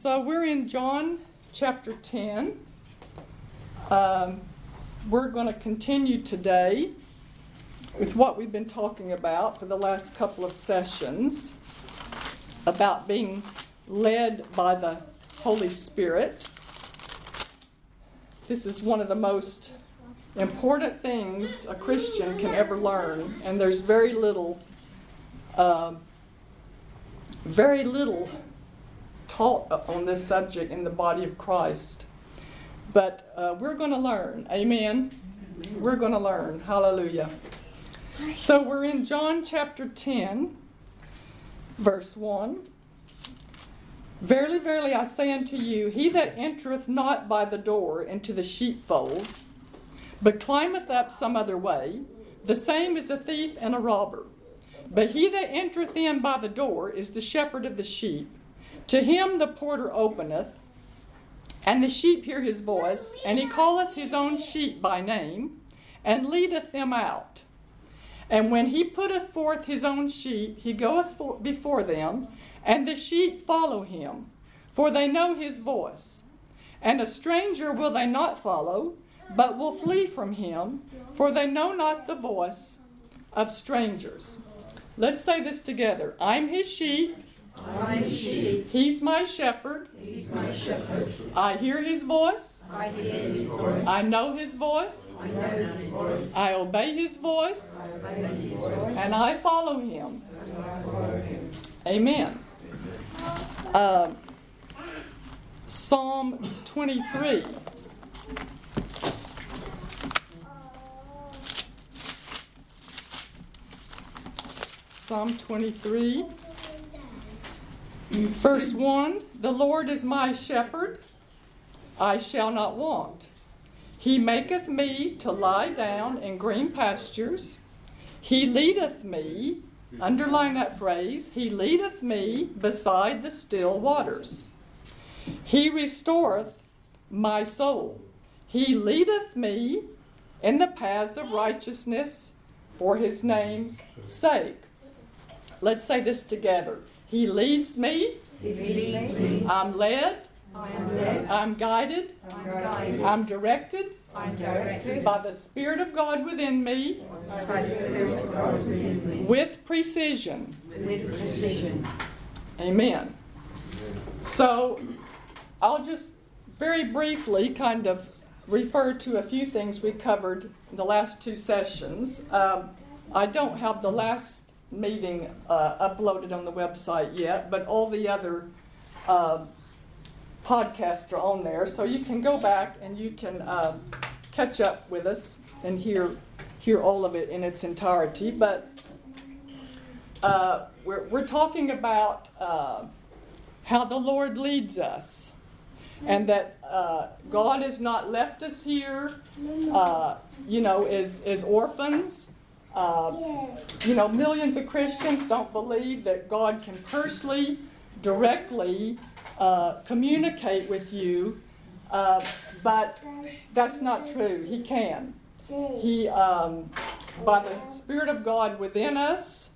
So we're in John chapter 10. Um, we're going to continue today with what we've been talking about for the last couple of sessions about being led by the Holy Spirit. This is one of the most important things a Christian can ever learn, and there's very little, uh, very little taught on this subject in the body of Christ. But uh, we're going to learn. Amen. We're going to learn. Hallelujah. So we're in John chapter 10, verse 1. Verily, verily, I say unto you, he that entereth not by the door into the sheepfold, but climbeth up some other way, the same is a thief and a robber. But he that entereth in by the door is the shepherd of the sheep. To him the porter openeth, and the sheep hear his voice, and he calleth his own sheep by name, and leadeth them out. And when he putteth forth his own sheep, he goeth for, before them, and the sheep follow him, for they know his voice. And a stranger will they not follow, but will flee from him, for they know not the voice of strangers. Let's say this together I'm his sheep. I'm sheep. He's my shepherd. He's my shepherd. I hear his voice. I hear his voice. I know his voice. I know his voice. I obey his voice. I obey his voice. And I follow him. I follow him. Amen. Uh, Psalm 23. Psalm 23. Verse 1 The Lord is my shepherd, I shall not want. He maketh me to lie down in green pastures. He leadeth me, underline that phrase, He leadeth me beside the still waters. He restoreth my soul. He leadeth me in the paths of righteousness for His name's sake. Let's say this together. He leads me. He leads me. I'm led. I am led. I'm guided. I'm guided. I'm directed I'm directed by the Spirit of God within me by the Spirit of God within me with precision. with precision. Amen. So I'll just very briefly kind of refer to a few things we covered in the last two sessions. Um, I don't have the last meeting uh, uploaded on the website yet, but all the other uh, podcasts are on there, so you can go back and you can uh, catch up with us and hear hear all of it in its entirety. But uh, we're, we're talking about uh, how the Lord leads us, and that uh, God has not left us here, uh, you know, as, as orphans. Uh, you know, millions of Christians don't believe that God can personally, directly uh, communicate with you, uh, but that's not true. He can. He, um, by the Spirit of God within us,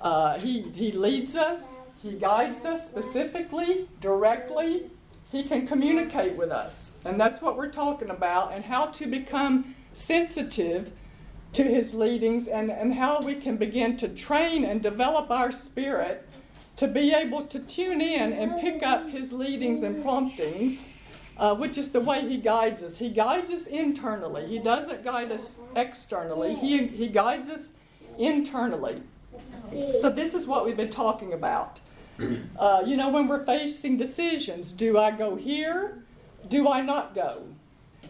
uh, he, he leads us, He guides us specifically, directly. He can communicate with us. And that's what we're talking about, and how to become sensitive to His leadings, and, and how we can begin to train and develop our spirit to be able to tune in and pick up His leadings and promptings. Uh, which is the way he guides us. He guides us internally. He doesn't guide us externally. He, he guides us internally. So, this is what we've been talking about. Uh, you know, when we're facing decisions do I go here? Do I not go?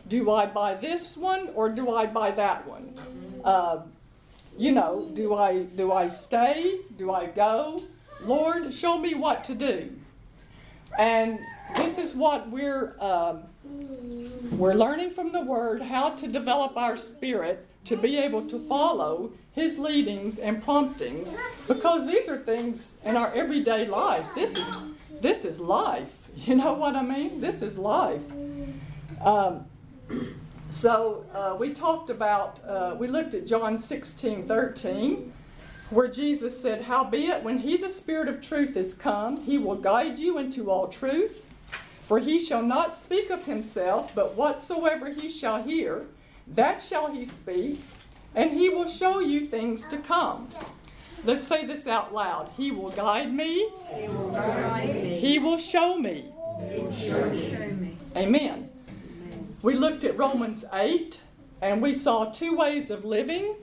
Do I buy this one or do I buy that one? Uh, you know, do I do I stay? Do I go? Lord, show me what to do. And this is what we're um, we're learning from the Word how to develop our spirit to be able to follow His leadings and promptings, because these are things in our everyday life. This is this is life. You know what I mean? This is life. Um, so uh, we talked about uh, we looked at John 16, 13 where Jesus said, Howbeit, when he, the Spirit of truth, is come, he will guide you into all truth. For he shall not speak of himself, but whatsoever he shall hear, that shall he speak, and he will show you things to come. Let's say this out loud. He will guide me. He will guide me. He will show me. He will show me. Amen. We looked at Romans 8 and we saw two ways of living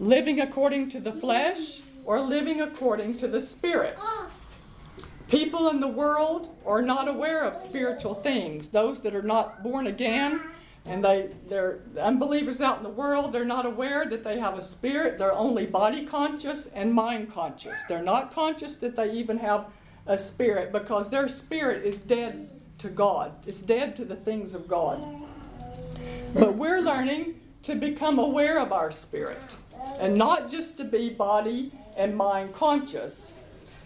living according to the flesh or living according to the spirit. People in the world are not aware of spiritual things. Those that are not born again and they, they're unbelievers out in the world, they're not aware that they have a spirit. They're only body conscious and mind conscious. They're not conscious that they even have a spirit because their spirit is dead to God, it's dead to the things of God. But we're learning to become aware of our spirit and not just to be body and mind conscious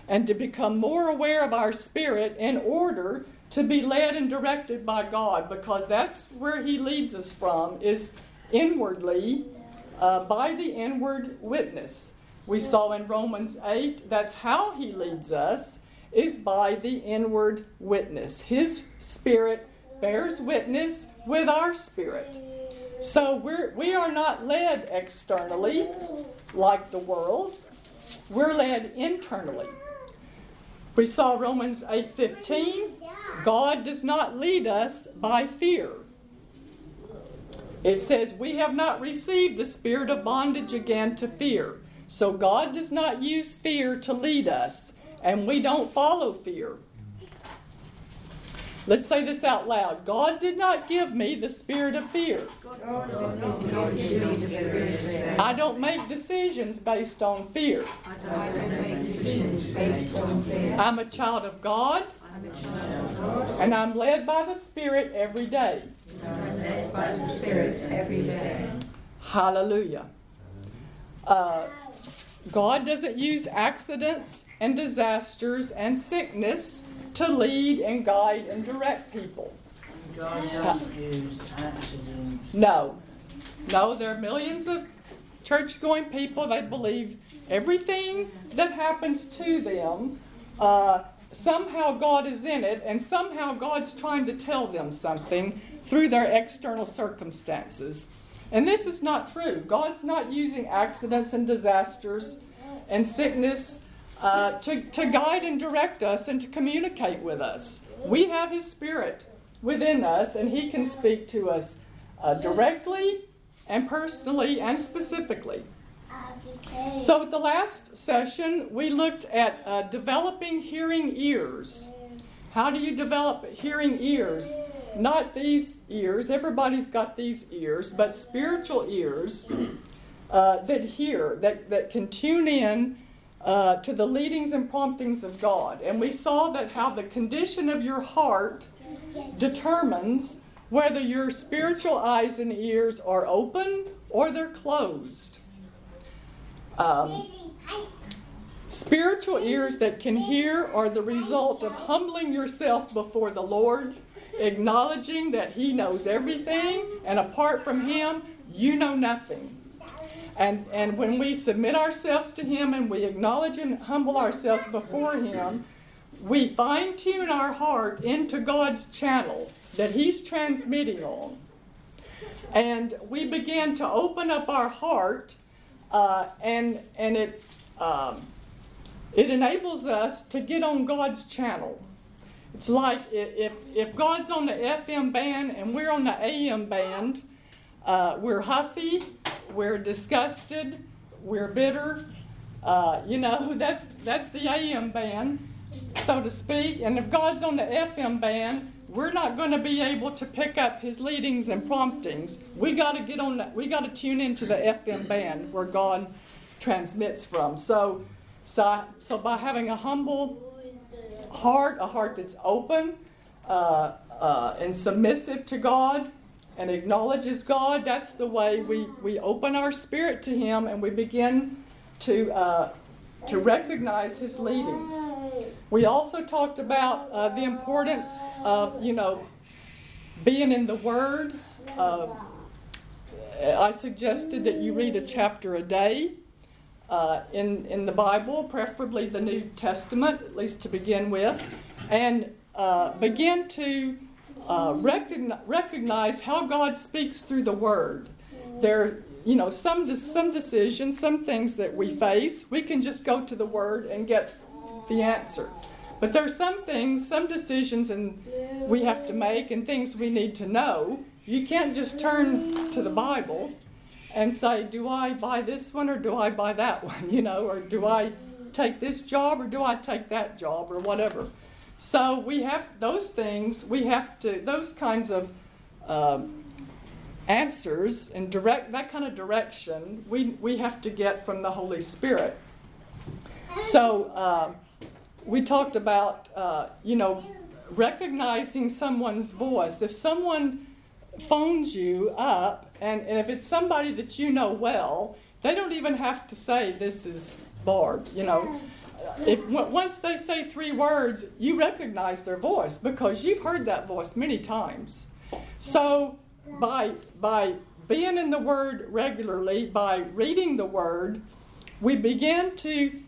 and to become more aware of our spirit in order to be led and directed by God because that's where he leads us from is inwardly uh, by the inward witness. We saw in Romans 8 that's how he leads us is by the inward witness. His spirit bears witness with our spirit. So we're, we are not led externally like the world. We're led internally. We saw Romans 8:15. God does not lead us by fear. It says, "We have not received the spirit of bondage again to fear." So God does not use fear to lead us, and we don't follow fear. Let's say this out loud. God did not give me the spirit of fear. I don't make decisions based on fear. I'm a child of God, and I'm led by the Spirit every day. I'm led by the Spirit every day. Hallelujah. Uh, God doesn't use accidents and disasters and sickness to lead and guide and direct people. God doesn't use. No. No, there are millions of church going people. They believe everything that happens to them, uh, somehow God is in it, and somehow God's trying to tell them something through their external circumstances. And this is not true. God's not using accidents and disasters and sickness uh, to, to guide and direct us and to communicate with us. We have His Spirit within us, and He can speak to us uh, directly and personally and specifically. So, at the last session, we looked at uh, developing hearing ears. How do you develop hearing ears? Not these ears, everybody's got these ears, but spiritual ears uh, that hear, that, that can tune in uh, to the leadings and promptings of God. And we saw that how the condition of your heart determines whether your spiritual eyes and ears are open or they're closed. Um, spiritual ears that can hear are the result of humbling yourself before the Lord, acknowledging that He knows everything, and apart from Him, you know nothing. And, and when we submit ourselves to Him and we acknowledge and humble ourselves before Him, we fine tune our heart into God's channel that He's transmitting on. And we begin to open up our heart, uh, and, and it, um, it enables us to get on God's channel. It's like if, if God's on the FM band and we're on the AM band, uh, we're huffy, we're disgusted, we're bitter. Uh, you know, that's, that's the AM band, so to speak. And if God's on the FM band, we're not going to be able to pick up his leadings and promptings. We got to get on that. We got to tune into the FM band where God transmits from. So, so, so by having a humble heart, a heart that's open uh, uh, and submissive to God and acknowledges God, that's the way we, we open our spirit to Him and we begin to, uh, to recognize His leadings. We also talked about uh, the importance of, you know, being in the Word. Uh, I suggested that you read a chapter a day uh, in, in the Bible, preferably the New Testament, at least to begin with. And uh, begin to uh, recognize, recognize how God speaks through the Word. There, you know, some some decisions, some things that we face, we can just go to the Word and get the answer. But there are some things, some decisions, and we have to make, and things we need to know. You can't just turn to the Bible and say, "Do I buy this one or do I buy that one?" You know, or do I take this job or do I take that job or whatever. So we have those things. We have to those kinds of um, answers and direct that kind of direction. We we have to get from the Holy Spirit. So uh, we talked about uh, you know recognizing someone's voice. If someone phones you up, and, and if it's somebody that you know well, they don't even have to say this is Barb. You know, if once they say three words, you recognize their voice because you've heard that voice many times. So by by being in the Word regularly, by reading the Word, we begin to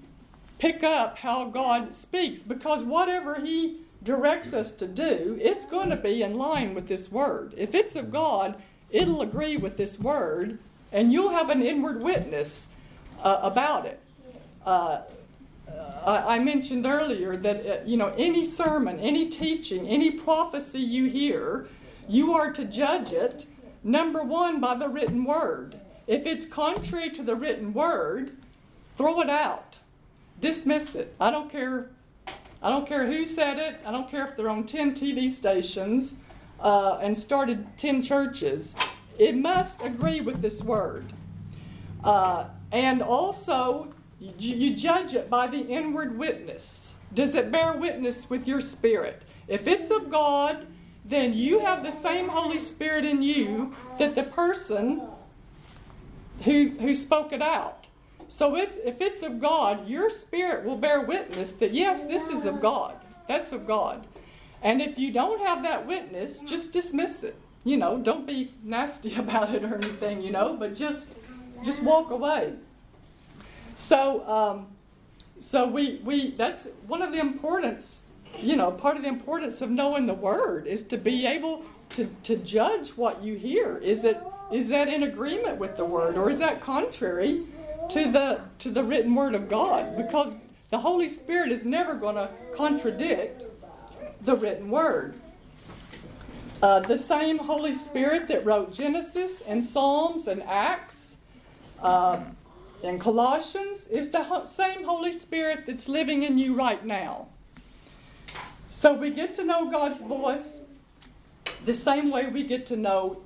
pick up how God speaks because whatever He directs us to do, it's going to be in line with this Word. If it's of God, it'll agree with this Word, and you'll have an inward witness uh, about it. Uh, I mentioned earlier that uh, you know any sermon, any teaching, any prophecy you hear, you are to judge it number one by the written word. If it's contrary to the written word, throw it out, dismiss it. I don't care. I don't care who said it. I don't care if they're on ten TV stations uh, and started ten churches. It must agree with this word. Uh, and also, you, you judge it by the inward witness. Does it bear witness with your spirit? If it's of God, then you have the same Holy Spirit in you that the person who, who spoke it out. So it's, if it's of God, your spirit will bear witness that yes, this is of God. That's of God. And if you don't have that witness, just dismiss it. You know, don't be nasty about it or anything, you know, but just just walk away. So, um, so we, we that's one of the importance, you know, part of the importance of knowing the word is to be able to, to judge what you hear. Is it is that in agreement with the word or is that contrary to the to the written word of God? Because the Holy Spirit is never going to contradict the written word. Uh, the same Holy Spirit that wrote Genesis and Psalms and Acts uh, in Colossians is the same Holy Spirit that's living in you right now. So we get to know God's voice the same way we get to know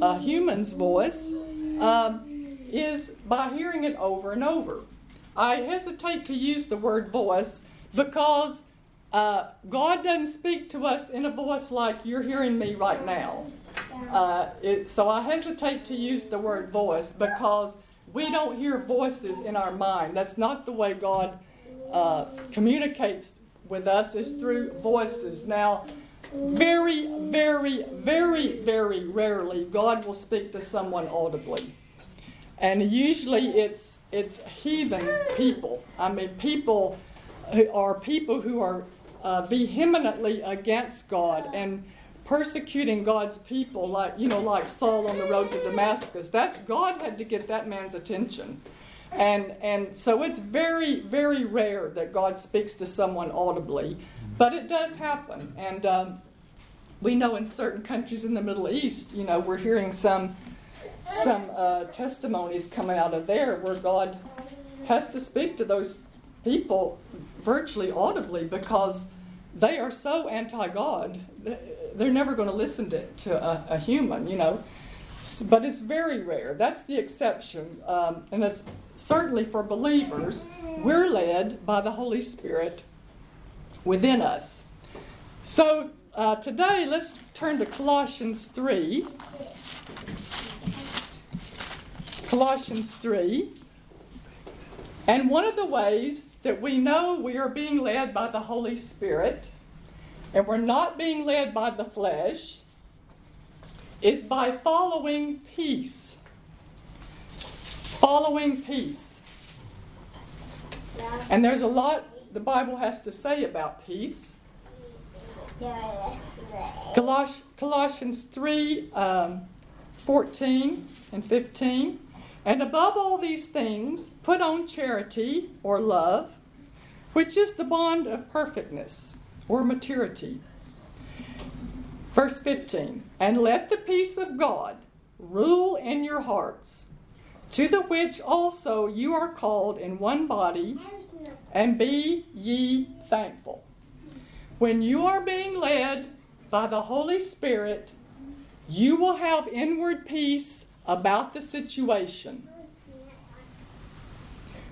a human's voice um, is by hearing it over and over. I hesitate to use the word voice because uh, God doesn't speak to us in a voice like you're hearing me right now. Uh, it, so I hesitate to use the word voice because we don't hear voices in our mind. That's not the way God uh, communicates with us, is through voices. Now, very, very, very, very rarely God will speak to someone audibly. And usually it's it's heathen people. I mean people who are people who are uh, vehemently against God and persecuting God's people, like you know, like Saul on the road to Damascus. That's God had to get that man's attention, and and so it's very very rare that God speaks to someone audibly, but it does happen, and um, we know in certain countries in the Middle East, you know, we're hearing some some uh, testimonies coming out of there where God has to speak to those people virtually audibly because they are so anti God they're never going to listen to, to a, a, human, you know. But it's very rare. That's the exception. Um, and it's certainly for believers, we're led by the Holy Spirit within us. So uh, today, let's turn to Colossians 3. Colossians 3. And one of the ways that we know we are being led by the Holy Spirit and we're not being led by the flesh, is by following peace. Following peace. And there's a lot the Bible has to say about peace. Coloss- Colossians 3 um, 14 and 15. And above all these things, put on charity or love, which is the bond of perfectness or maturity. Verse 15 And let the peace of God rule in your hearts, to the which also you are called in one body, and be ye thankful. When you are being led by the Holy Spirit, you will have inward peace about the situation.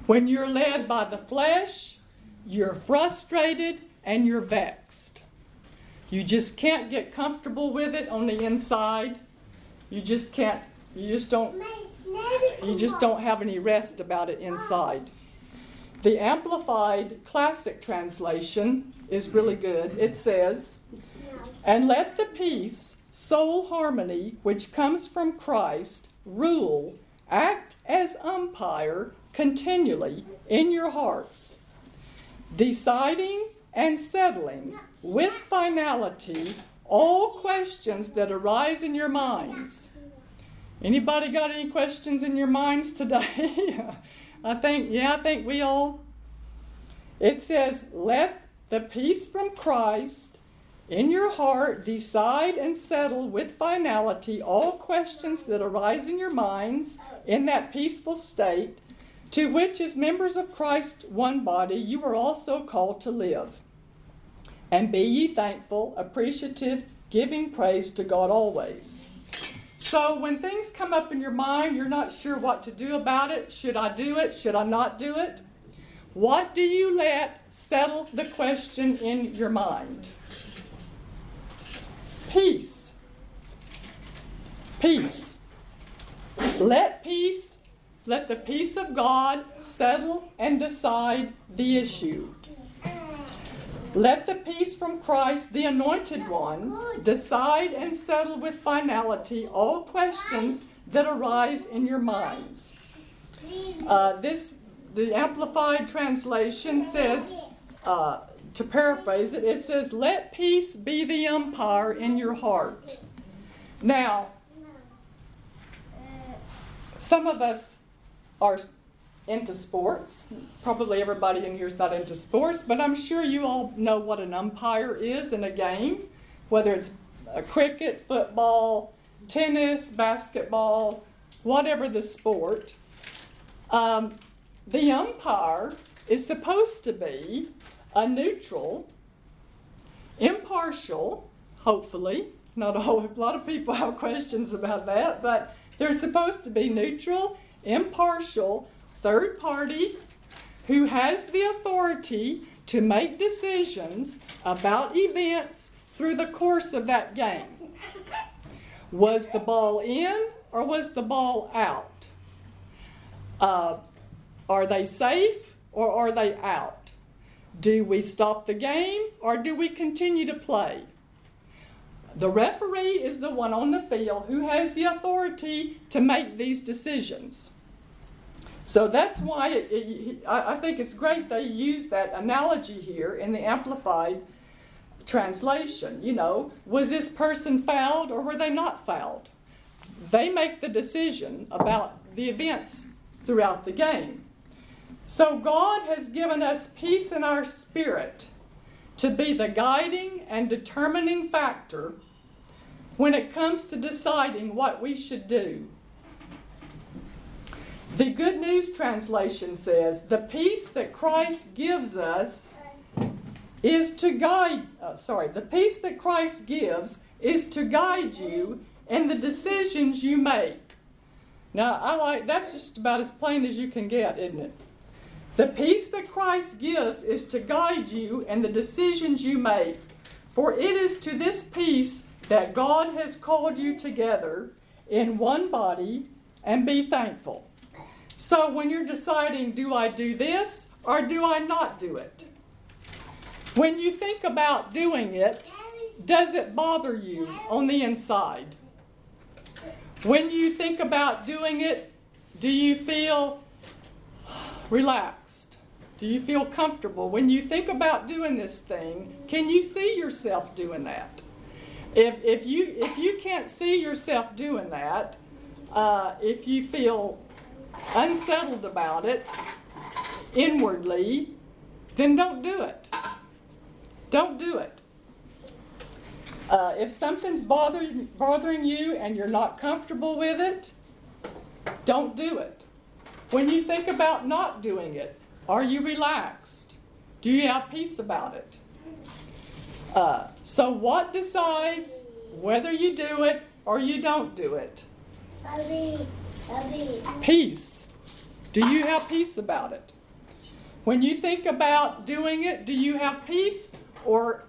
When you're led by the flesh, you're frustrated and you're vexed. You just can't get comfortable with it on the inside. You just can't, you just don't, you just don't have any rest about it inside. The Amplified Classic Translation is really good. It says, And let the peace, soul harmony, which comes from Christ, rule, act as umpire continually in your hearts, deciding and settling with finality all questions that arise in your minds. Anybody got any questions in your minds today? I think, yeah, I think we all. It says, let the peace from Christ in your heart decide and settle with finality all questions that arise in your minds in that peaceful state, to which, as members of Christ, one body, you are also called to live. And be ye thankful, appreciative, giving praise to God always. So, when things come up in your mind, you're not sure what to do about it. Should I do it? Should I not do it? What do you let settle the question in your mind? Peace. Peace. Let peace, let the peace of God settle and decide the issue. Let the peace from Christ, the Anointed One, decide and settle with finality all questions that arise in your minds. Uh, this, the Amplified Translation says, uh, to paraphrase it, it says, Let peace be the umpire in your heart. Now, some of us are into sports. Probably everybody in here is not into sports, but I'm sure you all know what an umpire is in a game, whether it's a cricket, football, tennis, basketball, whatever the sport. Um, the umpire is supposed to be a neutral, impartial, hopefully. Not a whole lot of people have questions about that, but they're supposed to be neutral, impartial, third party who has the authority to make decisions about events through the course of that game. Was the ball in or was the ball out? Uh, are they safe or are they out? Do we stop the game or do we continue to play? The referee is the one on the field who has the authority to make these decisions. So that's why it, it, I think it's great they use that analogy here in the Amplified translation. You know, was this person fouled or were they not fouled? They make the decision about the events throughout the game. So God has given us peace in our spirit to be the guiding and determining factor when it comes to deciding what we should do the Good News Translation says, The peace that Christ gives us is to guide, uh, sorry, the peace that Christ gives is to guide you in the decisions you make. Now, I like that's just about as plain as you can get, isn't it? The peace that Christ gives is to guide you in the decisions you make. For it is to this peace that God has called you together in one body, and be thankful. So when you're deciding, do I do this or do I not do it? When you think about doing it, does it bother you on the inside? When you think about doing it, do you feel relaxed? Do you feel comfortable? When you think about doing this thing, can you see yourself doing that? If, if, you, if you can't see yourself doing that, uh, if you feel unsettled about it inwardly, then don't do it. Don't do it. Uh, if something's bothering, bothering you and you're not comfortable with it, don't do it. When you think about not doing it, are you relaxed? Do you have peace about it? Uh, so, what decides whether you do it or you don't do it? Peace. Do you have peace about it? When you think about doing it, do you have peace or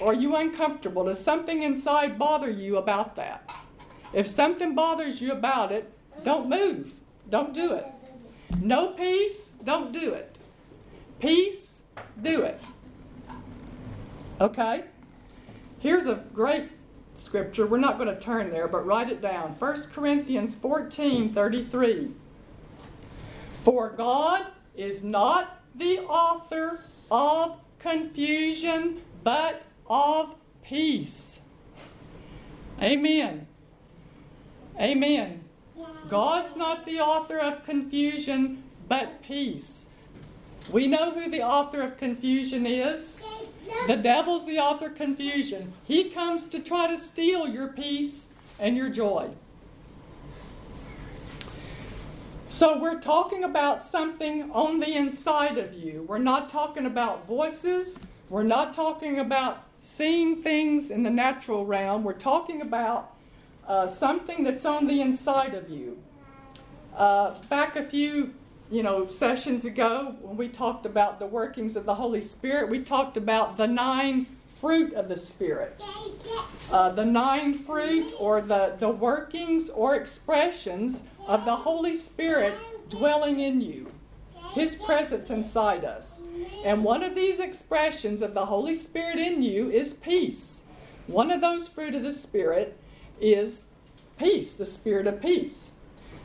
are you uncomfortable? Does something inside bother you about that? If something bothers you about it, don't move. Don't do it. No peace, don't do it. Peace, do it. Okay? Here's a great scripture. We're not going to turn there, but write it down. 1 Corinthians 14 33. For God is not the author of confusion, but of peace. Amen. Amen. God's not the author of confusion, but peace. We know who the author of confusion is. The devil's the author of confusion. He comes to try to steal your peace and your joy. So, we're talking about something on the inside of you. We're not talking about voices. We're not talking about seeing things in the natural realm. We're talking about uh, something that's on the inside of you. Uh, back a few you know, sessions ago when we talked about the workings of the Holy Spirit, we talked about the nine fruit of the Spirit. Uh, the nine fruit or the, the workings or expressions of the Holy Spirit dwelling in you, His presence inside us. And one of these expressions of the Holy Spirit in you is peace. One of those fruit of the Spirit is peace, the Spirit of peace.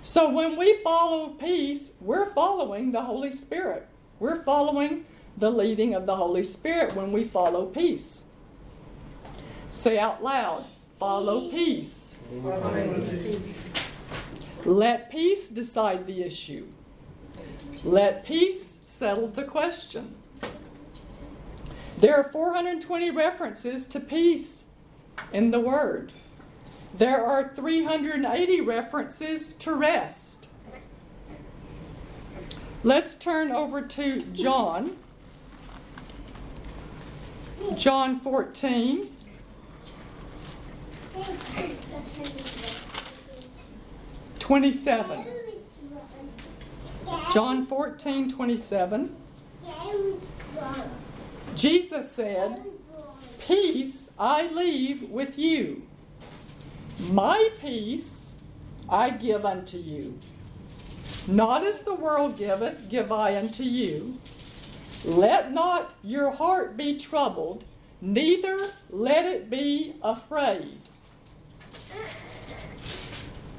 So when we follow peace, we're following the Holy Spirit. We're following the leading of the Holy Spirit when we follow peace. Say out loud, follow peace. Let peace decide the issue. Let peace settle the question. There are 420 references to peace in the Word. There are 380 references to rest. Let's turn over to John. John 14. Twenty-seven. John 14, 27. Jesus said, Peace I leave with you. My peace I give unto you. Not as the world giveth, give I unto you. Let not your heart be troubled, neither let it be afraid.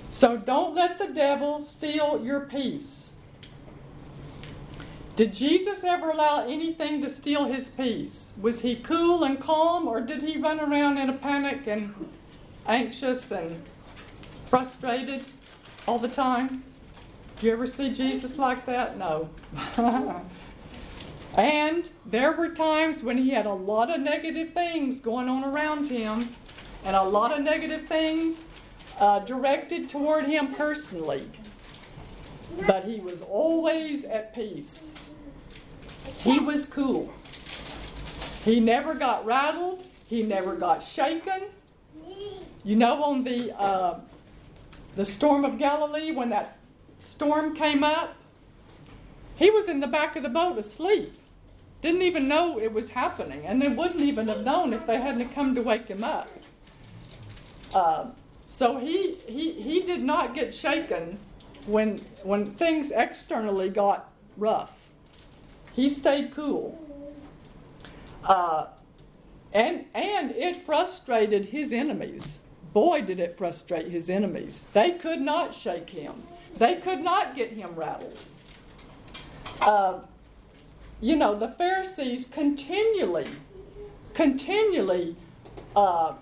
So don't let the devil steal your peace. Did Jesus ever allow anything to steal his peace? Was he cool and calm, or did he run around in a panic and anxious and frustrated all the time? Do you ever see Jesus like that? No. and there were times when he had a lot of negative things going on around him and a lot of negative things uh, directed toward him personally. But he was always at peace. He was cool. He never got rattled. He never got shaken. You know, on the uh, the storm of Galilee, when that storm came up, he was in the back of the boat asleep. Didn't even know it was happening, and they wouldn't even have known if they hadn't come to wake him up. Uh, so he, he, he did not get shaken when, when things externally got rough. He stayed cool. Uh, and, and it frustrated his enemies. Boy, did it frustrate his enemies. They could not shake him, they could not get him rattled. Uh, you know, the Pharisees continually, continually uh,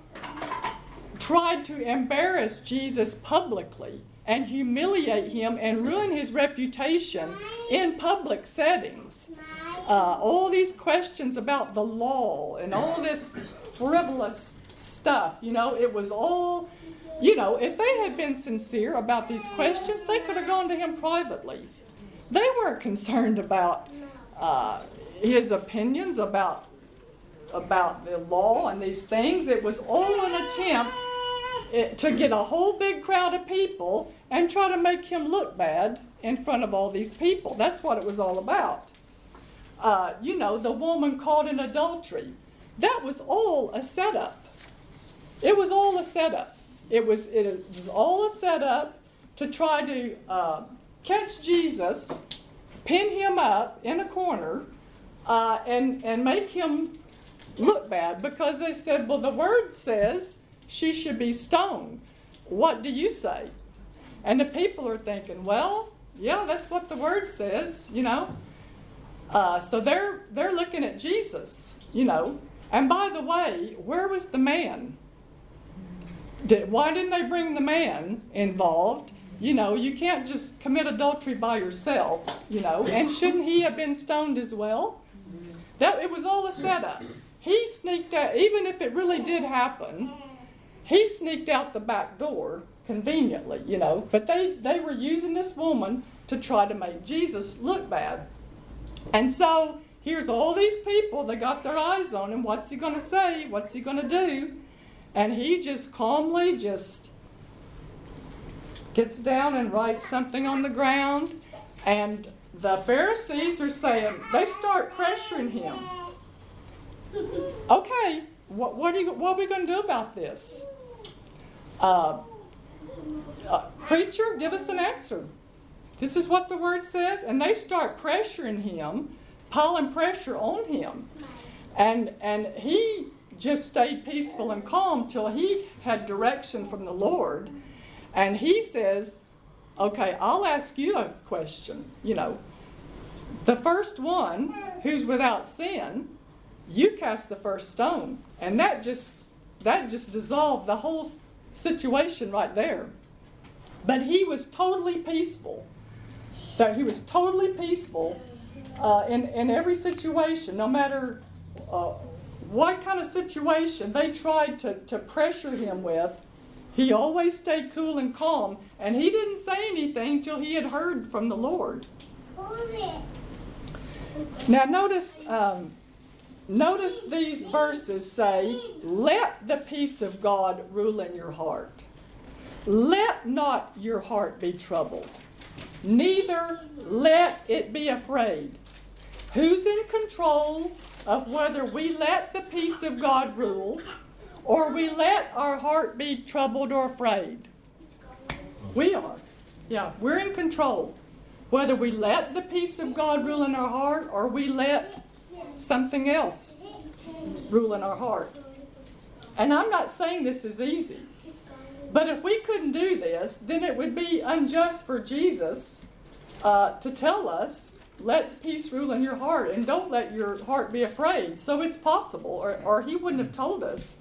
tried to embarrass Jesus publicly and humiliate him and ruin his reputation in public settings. Uh, all these questions about the law and all this frivolous stuff, you know, it was all, you know, if they had been sincere about these questions, they could have gone to him privately. They weren't concerned about uh, his opinions about about the law and these things. It was all an attempt eh, to get a whole big crowd of people and try to make him look bad in front of all these people. That's what it was all about. Uh, you know, the woman caught in adultery. That was all a setup. It was all a setup. It was, it was all a setup to try to uh, catch Jesus, pin him up in a corner, uh, and, and make him look bad because they said, well, the word says she should be stoned. What do you say? And the people are thinking, well, yeah, that's what the word says, you know. Uh, so they're they're looking at Jesus, you know. And by the way, where was the man? Did, why didn't they bring the man involved? You know, you can't just commit adultery by yourself, you know. And shouldn't he have been stoned as well? That it was all a setup. He sneaked out, even if it really did happen, he sneaked out the back door conveniently, you know. But they, they were using this woman to try to make Jesus look bad. And so here's all these people that got their eyes on him. What's he going to say? What's he going to do? And he just calmly just gets down and writes something on the ground. And the Pharisees are saying, they start pressuring him okay, what, what, are, you, what are we going to do about this? Uh, uh, preacher, give us an answer. This is what the word says. And they start pressuring him, piling pressure on him. And, and he just stayed peaceful and calm till he had direction from the Lord. And he says, Okay, I'll ask you a question. You know, the first one who's without sin you cast the first stone and that just that just dissolved the whole situation right there but he was totally peaceful that he was totally peaceful uh, in, in every situation no matter uh, what kind of situation they tried to, to pressure him with he always stayed cool and calm and he didn't say anything till he had heard from the lord now notice um, Notice these verses say, Let the peace of God rule in your heart. Let not your heart be troubled, neither let it be afraid. Who's in control of whether we let the peace of God rule or we let our heart be troubled or afraid? We are. Yeah, we're in control. Whether we let the peace of God rule in our heart or we let something else rule in our heart. And I'm not saying this is easy. But if we couldn't do this, then it would be unjust for Jesus uh, to tell us, let peace rule in your heart and don't let your heart be afraid. So it's possible, or, or he wouldn't have told us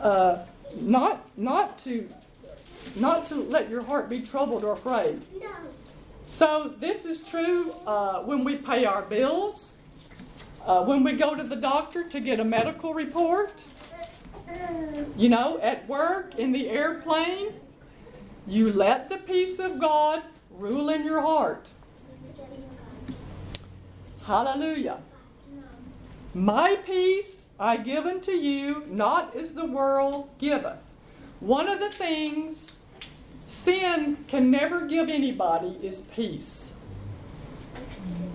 uh, not, not, to, not to let your heart be troubled or afraid. So this is true uh, when we pay our bills. Uh, when we go to the doctor to get a medical report, you know, at work, in the airplane, you let the peace of God rule in your heart. Hallelujah. My peace I give unto you, not as the world giveth. One of the things sin can never give anybody is peace.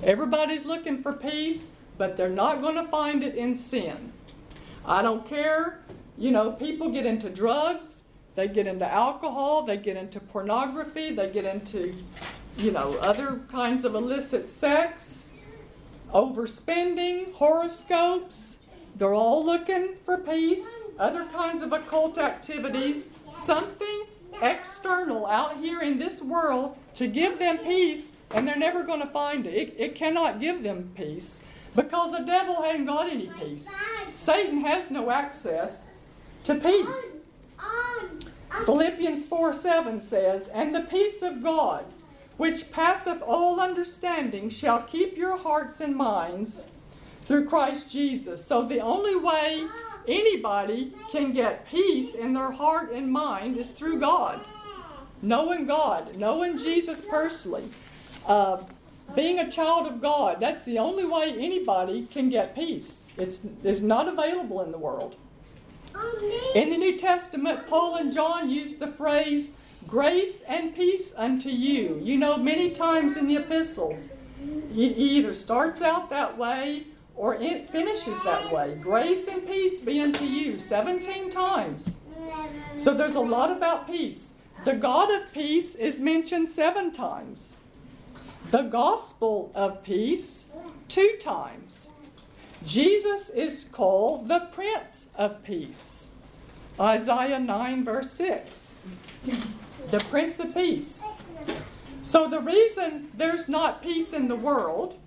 Everybody's looking for peace but they're not going to find it in sin. I don't care. You know, people get into drugs, they get into alcohol, they get into pornography, they get into, you know, other kinds of illicit sex, overspending, horoscopes. They're all looking for peace, other kinds of occult activities, something external out here in this world to give them peace and they're never going to find it. it. It cannot give them peace because the devil hadn't got any peace. Satan has no access to peace. Philippians 4 7 says, And the peace of God, which passeth all understanding, shall keep your hearts and minds through Christ Jesus. So the only way anybody can get peace in their heart and mind is through God. Knowing God, knowing Jesus personally, uh, being a child of God. That's the only way anybody can get peace. It's, it's not available in the world. In the New Testament, Paul and John use the phrase, grace and peace unto you. You know, many times in the epistles, he either starts out that way or it finishes that way. Grace and peace be unto you 17 times. So there's a lot about peace. The God of peace is mentioned seven times. The gospel of peace, two times. Jesus is called the Prince of Peace. Isaiah 9, verse 6. The Prince of Peace. So, the reason there's not peace in the world,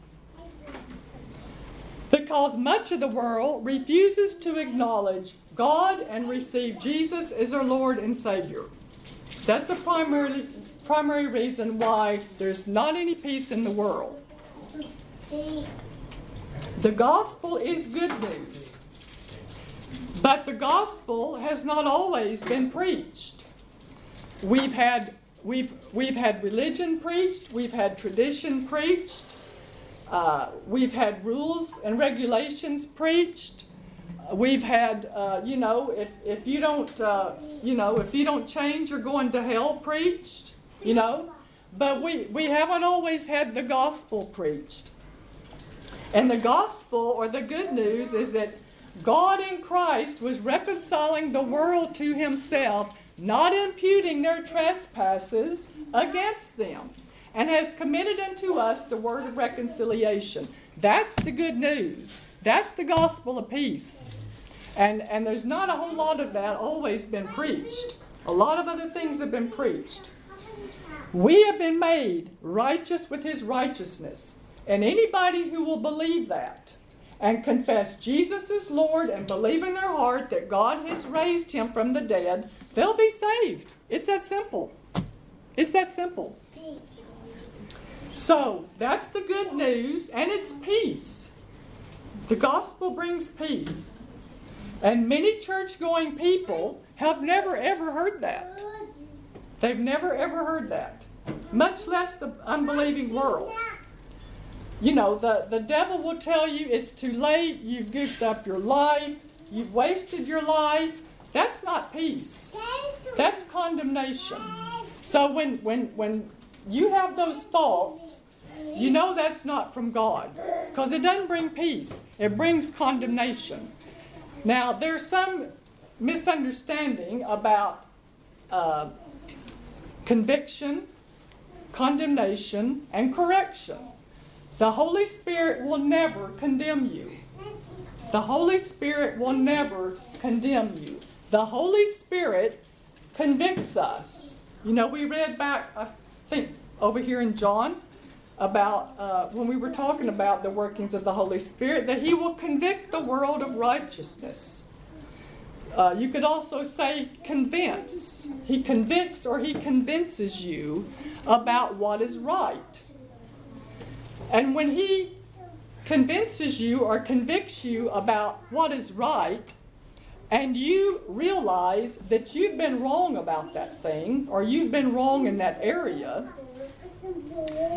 because much of the world refuses to acknowledge God and receive Jesus as their Lord and Savior. That's a primary, primary reason why there's not any peace in the world. The gospel is good news. But the gospel has not always been preached. We've had we've we've had religion preached, we've had tradition preached, uh, we've had rules and regulations preached. We've had, uh, you know, if, if you don't, uh, you know, if you don't change, you're going to hell preached, you know. But we, we haven't always had the gospel preached. And the gospel or the good news is that God in Christ was reconciling the world to himself, not imputing their trespasses against them, and has committed unto us the word of reconciliation. That's the good news. That's the gospel of peace. And, and there's not a whole lot of that always been preached. A lot of other things have been preached. We have been made righteous with his righteousness. And anybody who will believe that and confess Jesus is Lord and believe in their heart that God has raised him from the dead, they'll be saved. It's that simple. It's that simple. So that's the good news, and it's peace. The gospel brings peace. And many church going people have never ever heard that. They've never ever heard that, much less the unbelieving world. You know, the, the devil will tell you it's too late, you've goofed up your life, you've wasted your life. That's not peace. That's condemnation. So when, when, when you have those thoughts, you know that's not from God because it doesn't bring peace, it brings condemnation. Now, there's some misunderstanding about uh, conviction, condemnation, and correction. The Holy Spirit will never condemn you. The Holy Spirit will never condemn you. The Holy Spirit convicts us. You know, we read back, I think, over here in John about uh, when we were talking about the workings of the Holy Spirit, that He will convict the world of righteousness. Uh, you could also say convince. He convicts or He convinces you about what is right. And when He convinces you or convicts you about what is right, and you realize that you've been wrong about that thing or you've been wrong in that area,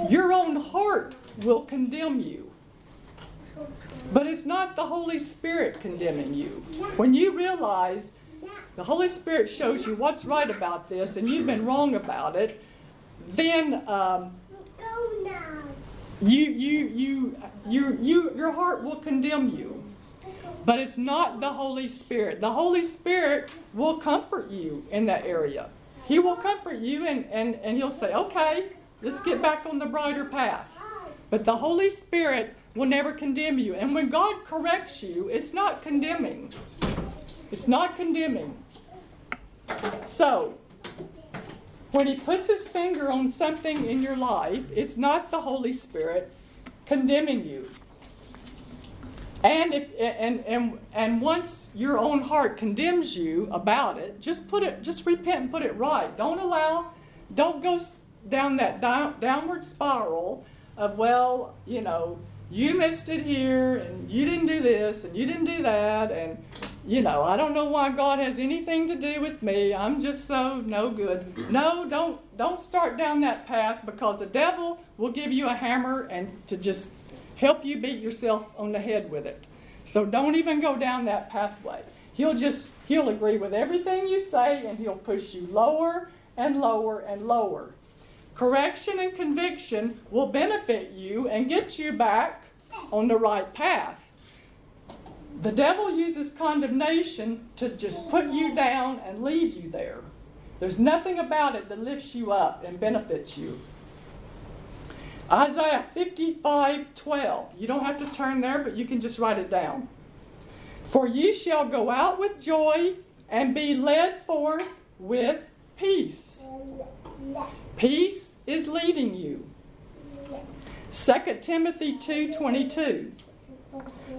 your own heart will condemn you. But it's not the Holy Spirit condemning you. When you realize the Holy Spirit shows you what's right about this and you've been wrong about it, then um, you, you, you, you, you, your heart will condemn you. But it's not the Holy Spirit. The Holy Spirit will comfort you in that area. He will comfort you and, and, and He'll say, okay, let's get back on the brighter path. But the Holy Spirit will never condemn you. And when God corrects you, it's not condemning. It's not condemning. So, when he puts his finger on something in your life, it's not the Holy Spirit condemning you. And if and and and once your own heart condemns you about it, just put it just repent and put it right. Don't allow don't go down that down, downward spiral of well, you know, you missed it here and you didn't do this and you didn't do that and you know, I don't know why God has anything to do with me. I'm just so no good. No, don't don't start down that path because the devil will give you a hammer and to just help you beat yourself on the head with it. So don't even go down that pathway. He'll just he'll agree with everything you say and he'll push you lower and lower and lower. Correction and conviction will benefit you and get you back on the right path. The devil uses condemnation to just put you down and leave you there. There's nothing about it that lifts you up and benefits you. Isaiah 55 12. You don't have to turn there, but you can just write it down. For ye shall go out with joy and be led forth with peace. Peace is leading you. 2 Timothy 2:22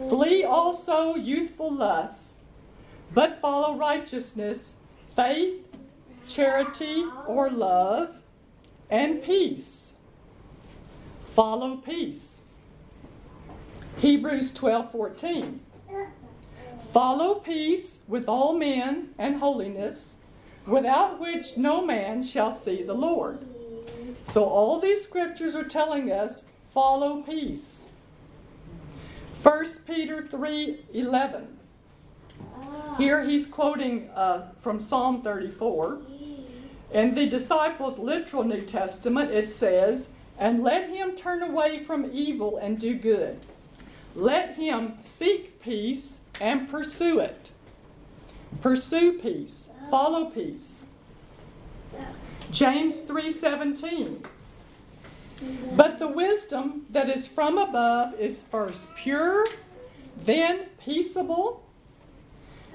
Flee also youthful lusts, but follow righteousness, faith, charity or love, and peace. Follow peace. Hebrews 12:14 Follow peace with all men and holiness, without which no man shall see the Lord. So all these scriptures are telling us follow peace. 1 Peter 3:11. Ah. Here he's quoting uh, from Psalm 34. Mm. In the disciples' literal New Testament, it says, And let him turn away from evil and do good. Let him seek peace and pursue it. Pursue peace. Ah. Follow peace. James 3:17 But the wisdom that is from above is first pure, then peaceable,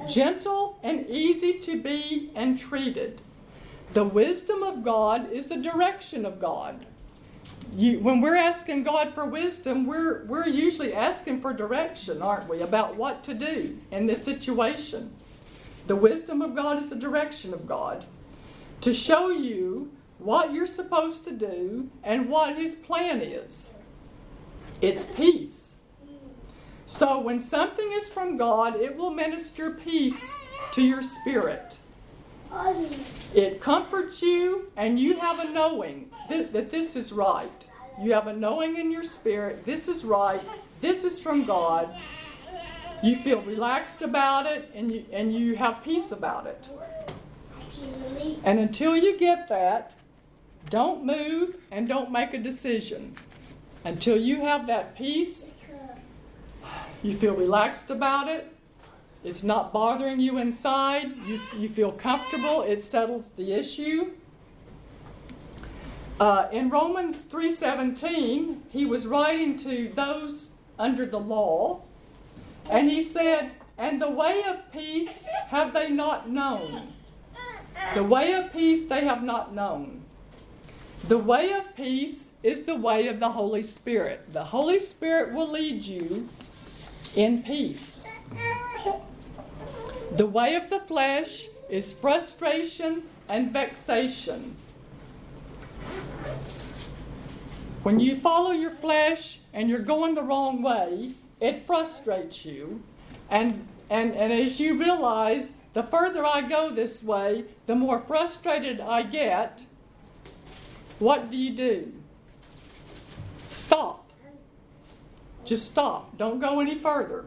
gentle and easy to be entreated. The wisdom of God is the direction of God. You, when we're asking God for wisdom, we're, we're usually asking for direction, aren't we, about what to do in this situation. The wisdom of God is the direction of God to show you what you're supposed to do and what His plan is. It's peace. So when something is from God, it will minister peace to your spirit. It comforts you, and you have a knowing that, that this is right. You have a knowing in your spirit this is right, this is from God. You feel relaxed about it, and you, and you have peace about it. And until you get that, don't move and don't make a decision. Until you have that peace, you feel relaxed about it, it's not bothering you inside. You, you feel comfortable. It settles the issue. Uh, in Romans 3:17, he was writing to those under the law, and he said, "And the way of peace have they not known? The way of peace they have not known. The way of peace is the way of the Holy Spirit. The Holy Spirit will lead you in peace." The way of the flesh is frustration and vexation. When you follow your flesh and you're going the wrong way, it frustrates you. And, and, and as you realize, the further I go this way, the more frustrated I get. What do you do? Stop. Just stop. Don't go any further.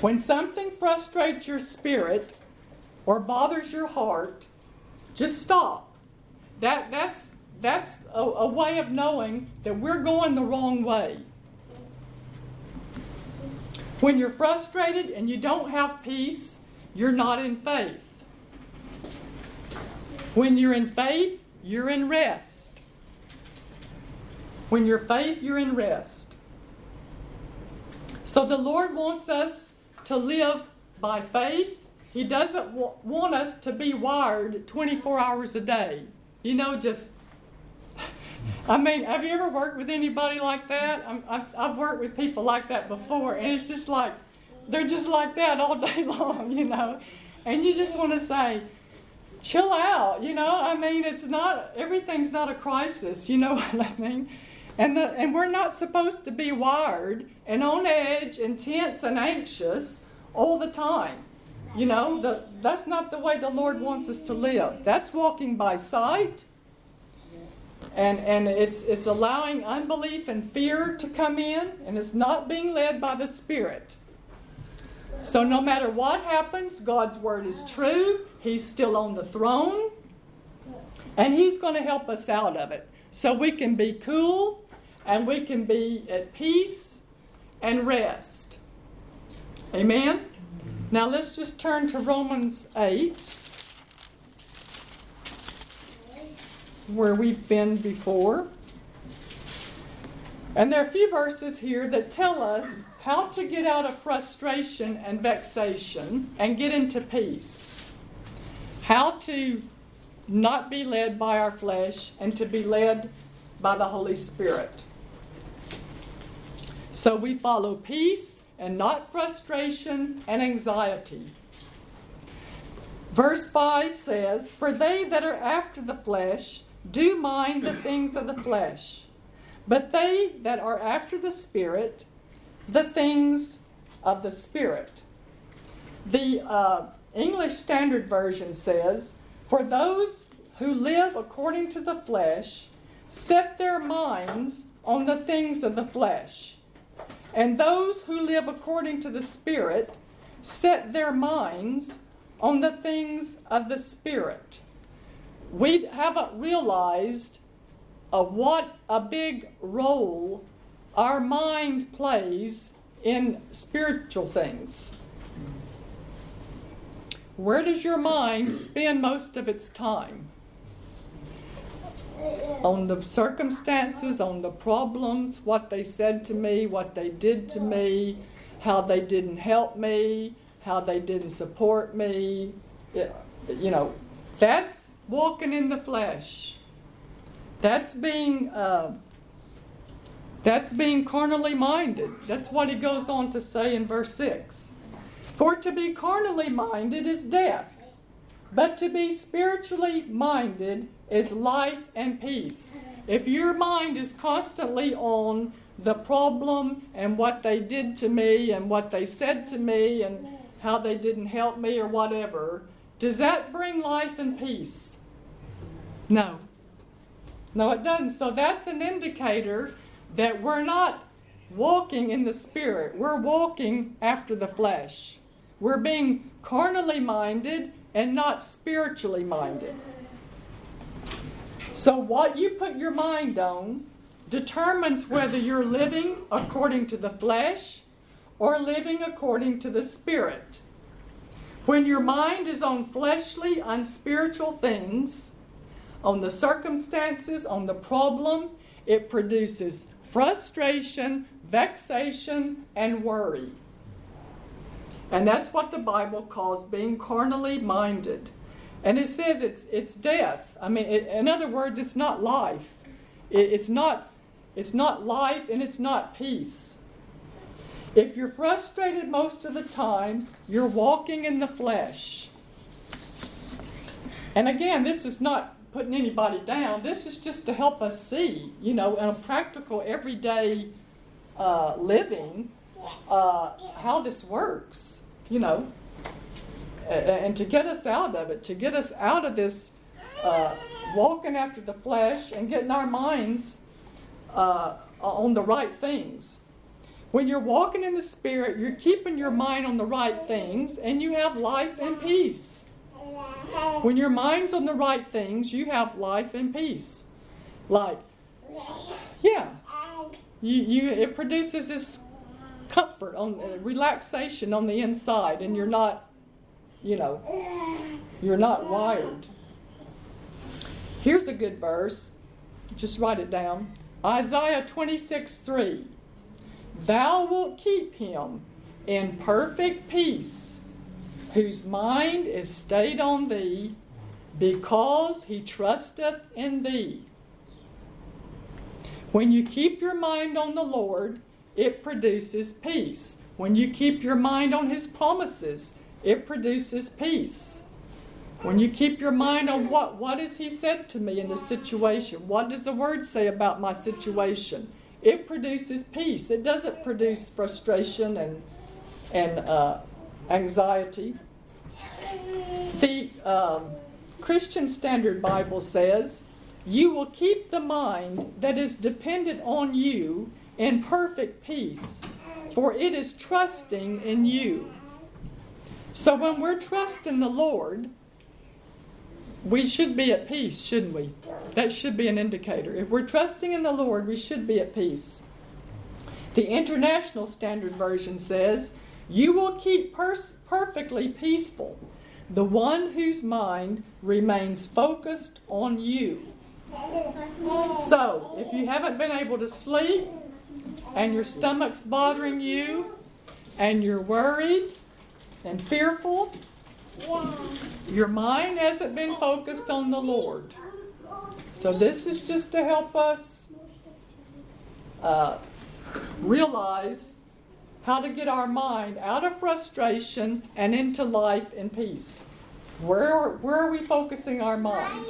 When something frustrates your spirit or bothers your heart, just stop. That, that's that's a, a way of knowing that we're going the wrong way. When you're frustrated and you don't have peace, you're not in faith. When you're in faith, you're in rest. When you're faith, you're in rest. So the Lord wants us to live by faith. He doesn't w- want us to be wired 24 hours a day. You know, just. I mean, have you ever worked with anybody like that? I've, I've worked with people like that before, and it's just like, they're just like that all day long, you know. And you just want to say, chill out, you know. I mean, it's not, everything's not a crisis, you know what I mean? And, the, and we're not supposed to be wired and on edge and tense and anxious all the time. You know, the, that's not the way the Lord wants us to live. That's walking by sight. And, and it's, it's allowing unbelief and fear to come in, and it's not being led by the Spirit. So, no matter what happens, God's Word is true. He's still on the throne, and He's going to help us out of it. So we can be cool and we can be at peace and rest. Amen? Now let's just turn to Romans 8, where we've been before. And there are a few verses here that tell us how to get out of frustration and vexation and get into peace. How to not be led by our flesh and to be led by the Holy Spirit. So we follow peace and not frustration and anxiety. Verse 5 says, For they that are after the flesh do mind the things of the flesh, but they that are after the Spirit, the things of the Spirit. The uh, English Standard Version says, For those who live according to the flesh set their minds on the things of the flesh and those who live according to the Spirit set their minds on the things of the Spirit. We haven't realized uh, what a big role our mind plays in spiritual things. Where does your mind spend most of its time? on the circumstances, on the problems, what they said to me, what they did to me, how they didn't help me, how they didn't support me. You know, that's walking in the flesh. That's being uh, that's being carnally minded. That's what he goes on to say in verse six. For to be carnally minded is death, but to be spiritually minded is life and peace. If your mind is constantly on the problem and what they did to me and what they said to me and how they didn't help me or whatever, does that bring life and peace? No. No, it doesn't. So that's an indicator that we're not walking in the Spirit. We're walking after the flesh. We're being carnally minded and not spiritually minded. So, what you put your mind on determines whether you're living according to the flesh or living according to the spirit. When your mind is on fleshly, unspiritual things, on the circumstances, on the problem, it produces frustration, vexation, and worry. And that's what the Bible calls being carnally minded. And it says it's, it's death. I mean, it, in other words, it's not life. It, it's, not, it's not life and it's not peace. If you're frustrated most of the time, you're walking in the flesh. And again, this is not putting anybody down. This is just to help us see, you know, in a practical, everyday uh, living, uh, how this works, you know and to get us out of it, to get us out of this uh, walking after the flesh and getting our minds uh, on the right things. When you're walking in the Spirit, you're keeping your mind on the right things and you have life and peace. When your mind's on the right things, you have life and peace. Like, yeah, you, you it produces this comfort on uh, relaxation on the inside, and you're not you know, you're not wired. Here's a good verse. Just write it down. Isaiah 26 3. Thou wilt keep him in perfect peace, whose mind is stayed on thee, because he trusteth in thee. When you keep your mind on the Lord, it produces peace. When you keep your mind on his promises, it produces peace. When you keep your mind on what what has he said to me in this situation? What does the word say about my situation? It produces peace. It doesn't produce frustration and and uh, anxiety. The um, Christian Standard Bible says, You will keep the mind that is dependent on you in perfect peace, for it is trusting in you. So when we're trusting the Lord, we should be at peace, shouldn't we? That should be an indicator. If we're trusting in the Lord, we should be at peace. The International Standard Version says, You will keep pers- perfectly peaceful the one whose mind remains focused on you. So, if you haven't been able to sleep and your stomach's bothering you and you're worried and fearful, your mind hasn't been focused on the Lord. So, this is just to help us uh, realize how to get our mind out of frustration and into life and peace. Where, where are we focusing our mind?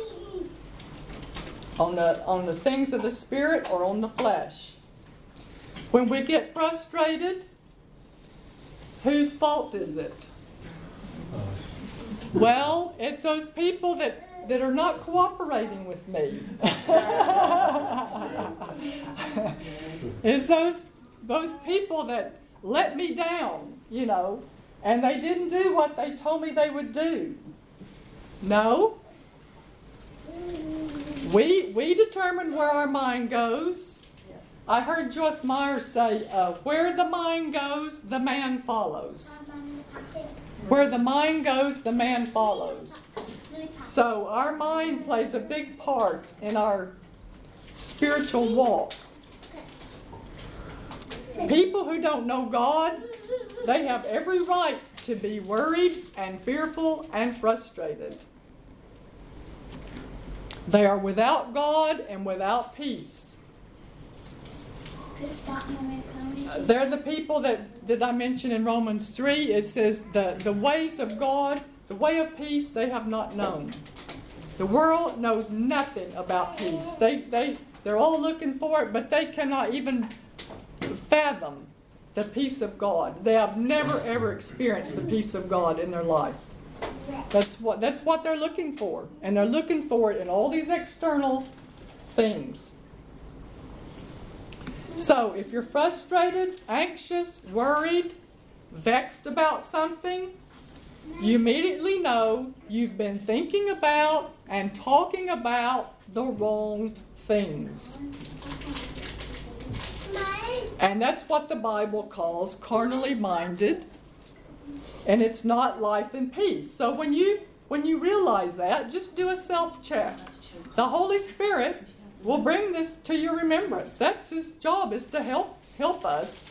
On the, on the things of the Spirit or on the flesh? When we get frustrated, whose fault is it? Well, it's those people that, that are not cooperating with me. it's those, those people that let me down, you know, and they didn't do what they told me they would do. No. We, we determine where our mind goes. I heard Joyce Meyer say, uh, where the mind goes, the man follows. Where the mind goes, the man follows. So our mind plays a big part in our spiritual walk. People who don't know God, they have every right to be worried and fearful and frustrated. They are without God and without peace. They're the people that, that I mentioned in Romans 3. It says, the, the ways of God, the way of peace, they have not known. The world knows nothing about peace. They, they, they're all looking for it, but they cannot even fathom the peace of God. They have never ever experienced the peace of God in their life. That's what that's what they're looking for. And they're looking for it in all these external things. So, if you're frustrated, anxious, worried, vexed about something, you immediately know you've been thinking about and talking about the wrong things. And that's what the Bible calls carnally minded. And it's not life and peace. So when you when you realize that, just do a self check. The Holy Spirit will bring this to your remembrance. That's his job is to help help us.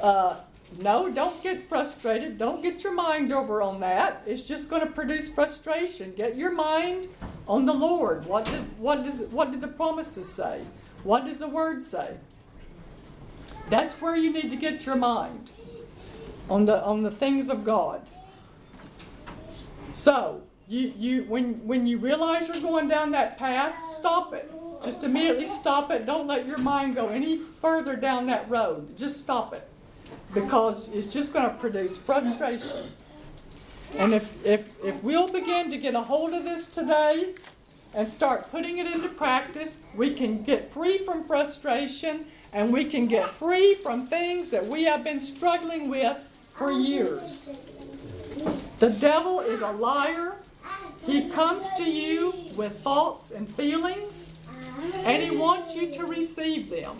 Uh, no, don't get frustrated. Don't get your mind over on that. It's just going to produce frustration. Get your mind on the Lord. What did what does what did the promises say? What does the word say? That's where you need to get your mind on the on the things of God. So you you when when you realize you're going down that path, stop it. Just immediately stop it. Don't let your mind go any further down that road. Just stop it. Because it's just going to produce frustration. And if, if, if we'll begin to get a hold of this today and start putting it into practice, we can get free from frustration and we can get free from things that we have been struggling with for years. The devil is a liar. He comes to you with thoughts and feelings, and he wants you to receive them.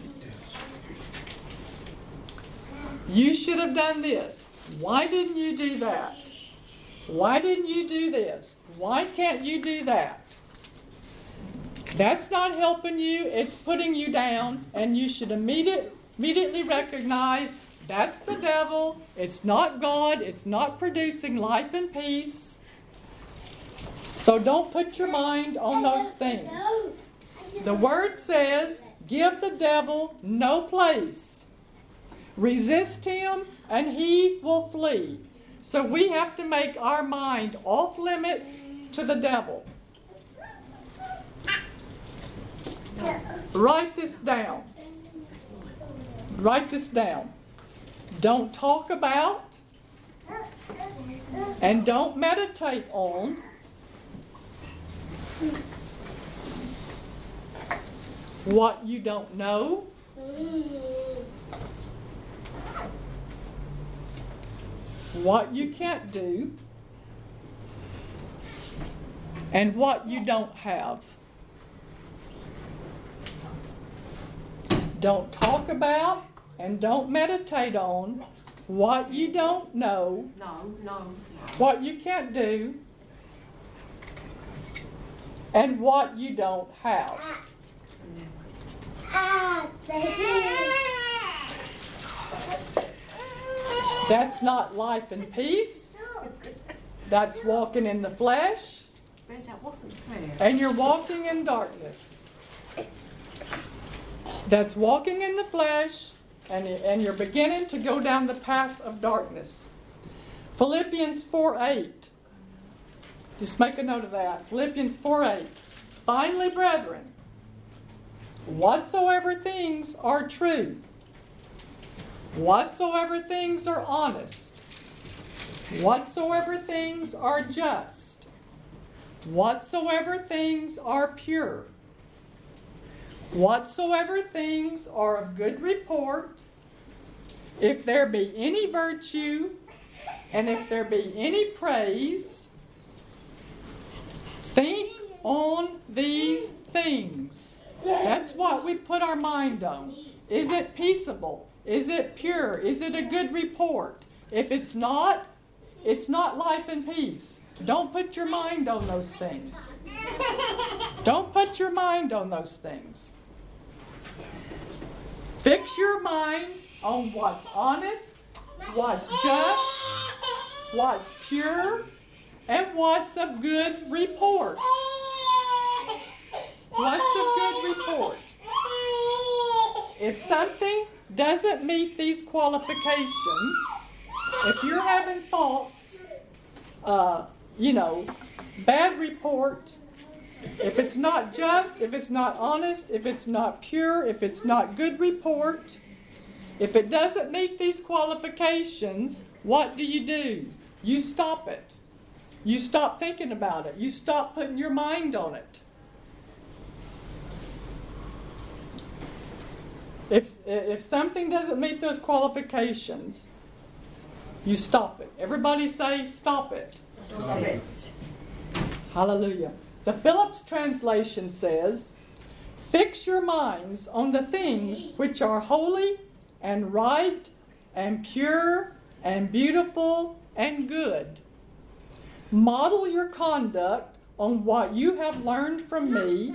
You should have done this. Why didn't you do that? Why didn't you do this? Why can't you do that? That's not helping you, it's putting you down, and you should immediate, immediately recognize That's the devil. It's not God. It's not producing life and peace. So don't put your mind on those things. The word says, give the devil no place. Resist him, and he will flee. So we have to make our mind off limits to the devil. Write this down. Write this down. Don't talk about and don't meditate on what you don't know. What you can't do, and what you don't have. Don't talk about and don't meditate on what you don't know, No, no, what you can't do, and what you don't have. That's not life and peace. That's walking in the flesh, Brent, that wasn't fair. and you're walking in darkness. That's walking in the flesh, and, and you're beginning to go down the path of darkness. Philippians 4 8. Just make a note of that. Philippians 4 8. Finally, brethren, whatsoever things are true, whatsoever things are honest, whatsoever things are just, whatsoever things are pure, whatsoever things are of good report, if there be any virtue, and if there be any praise, think on these things. That's what we put our mind on. Is it peaceable? Is it pure? Is it a good report? If it's not, it's not life and peace. Don't put your mind on those things. Don't put your mind on those things. Fix your mind on what's honest, what's just, what's pure, and what's of good report. What's of good report? If something doesn't meet these qualifications, if you're having thoughts, uh, you know, bad report, if it's not just, if it's not honest, if it's not pure, if it's not good report, if it doesn't meet these qualifications, what do you do? You stop it. You stop thinking about it. You stop putting your mind on it. If, if something doesn't meet those qualifications, you stop it. Everybody say, stop it. Stop it. Hallelujah. The Phillips translation says, Fix your minds on the things which are holy and right and pure and beautiful and good. Model your conduct on what you have learned from me,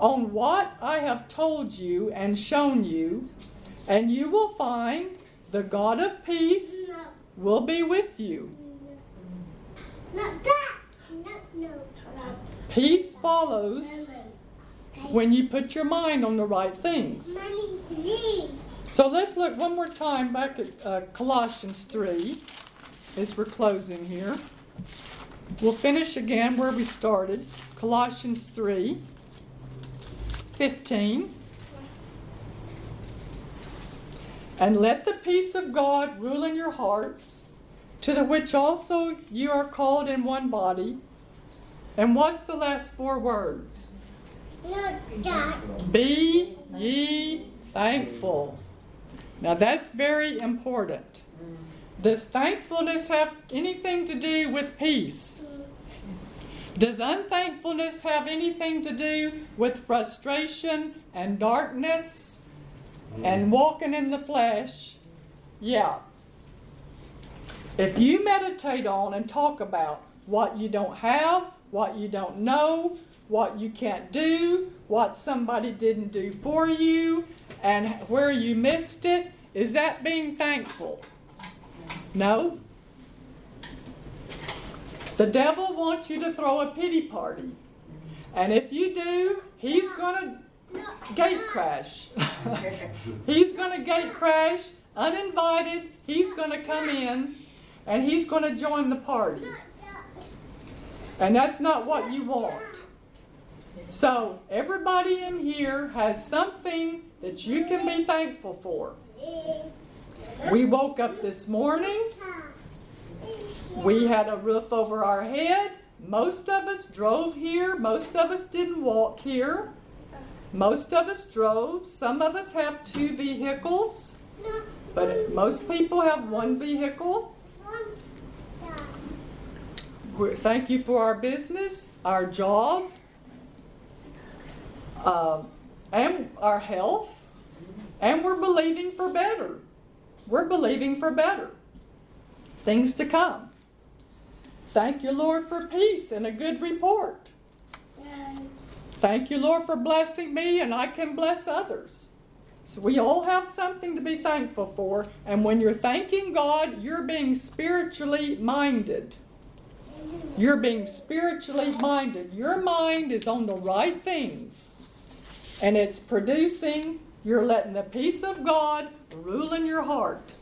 on what I have told you and shown you, and you will find the God of peace will be with you. Peace follows when you put your mind on the right things. So let's look one more time back at uh, Colossians 3 as we're closing here. We'll finish again where we started. Colossians 3 15. And let the peace of God rule in your hearts, to the which also you are called in one body. And what's the last four words? Be ye thankful. Now that's very important. Does thankfulness have anything to do with peace? Does unthankfulness have anything to do with frustration and darkness and hmm. walking in the flesh? Yeah. If you meditate on and talk about what you don't have, what you don't know, what you can't do, what somebody didn't do for you, and where you missed it, Is that being thankful? No. The devil wants you to throw a pity party. And if you do, he's going to gate crash. he's going to gate crash uninvited. He's going to come in and he's going to join the party. And that's not what you want. So, everybody in here has something that you can be thankful for. We woke up this morning. We had a roof over our head. Most of us drove here. Most of us didn't walk here. Most of us drove. Some of us have two vehicles. But most people have one vehicle. Thank you for our business, our job, uh, and our health, and we're believing for better. We're believing for better. Things to come. Thank you, Lord, for peace and a good report. Thank you, Lord, for blessing me, and I can bless others. So we all have something to be thankful for, and when you're thanking God, you're being spiritually minded. You're being spiritually minded. Your mind is on the right things, and it's producing, you're letting the peace of God rule in your heart.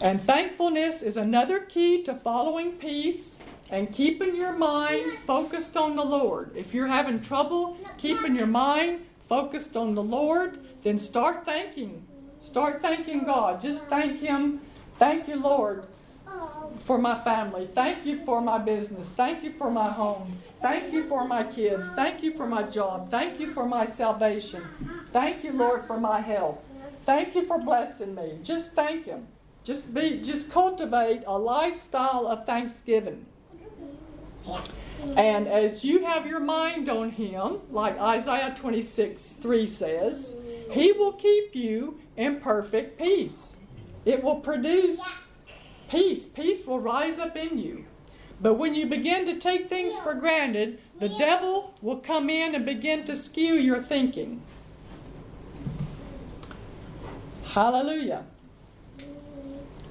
And thankfulness is another key to following peace and keeping your mind focused on the Lord. If you're having trouble keeping your mind focused on the Lord, then start thanking. Start thanking God. Just thank Him. Thank you, Lord, for my family. Thank you for my business. Thank you for my home. Thank you for my kids. Thank you for my job. Thank you for my salvation. Thank you, Lord, for my health. Thank you for blessing me. Just thank Him. Just be just cultivate a lifestyle of thanksgiving. And as you have your mind on him, like Isaiah 26 3 says, he will keep you in perfect peace. It will produce peace. Peace will rise up in you. But when you begin to take things for granted, the devil will come in and begin to skew your thinking. Hallelujah.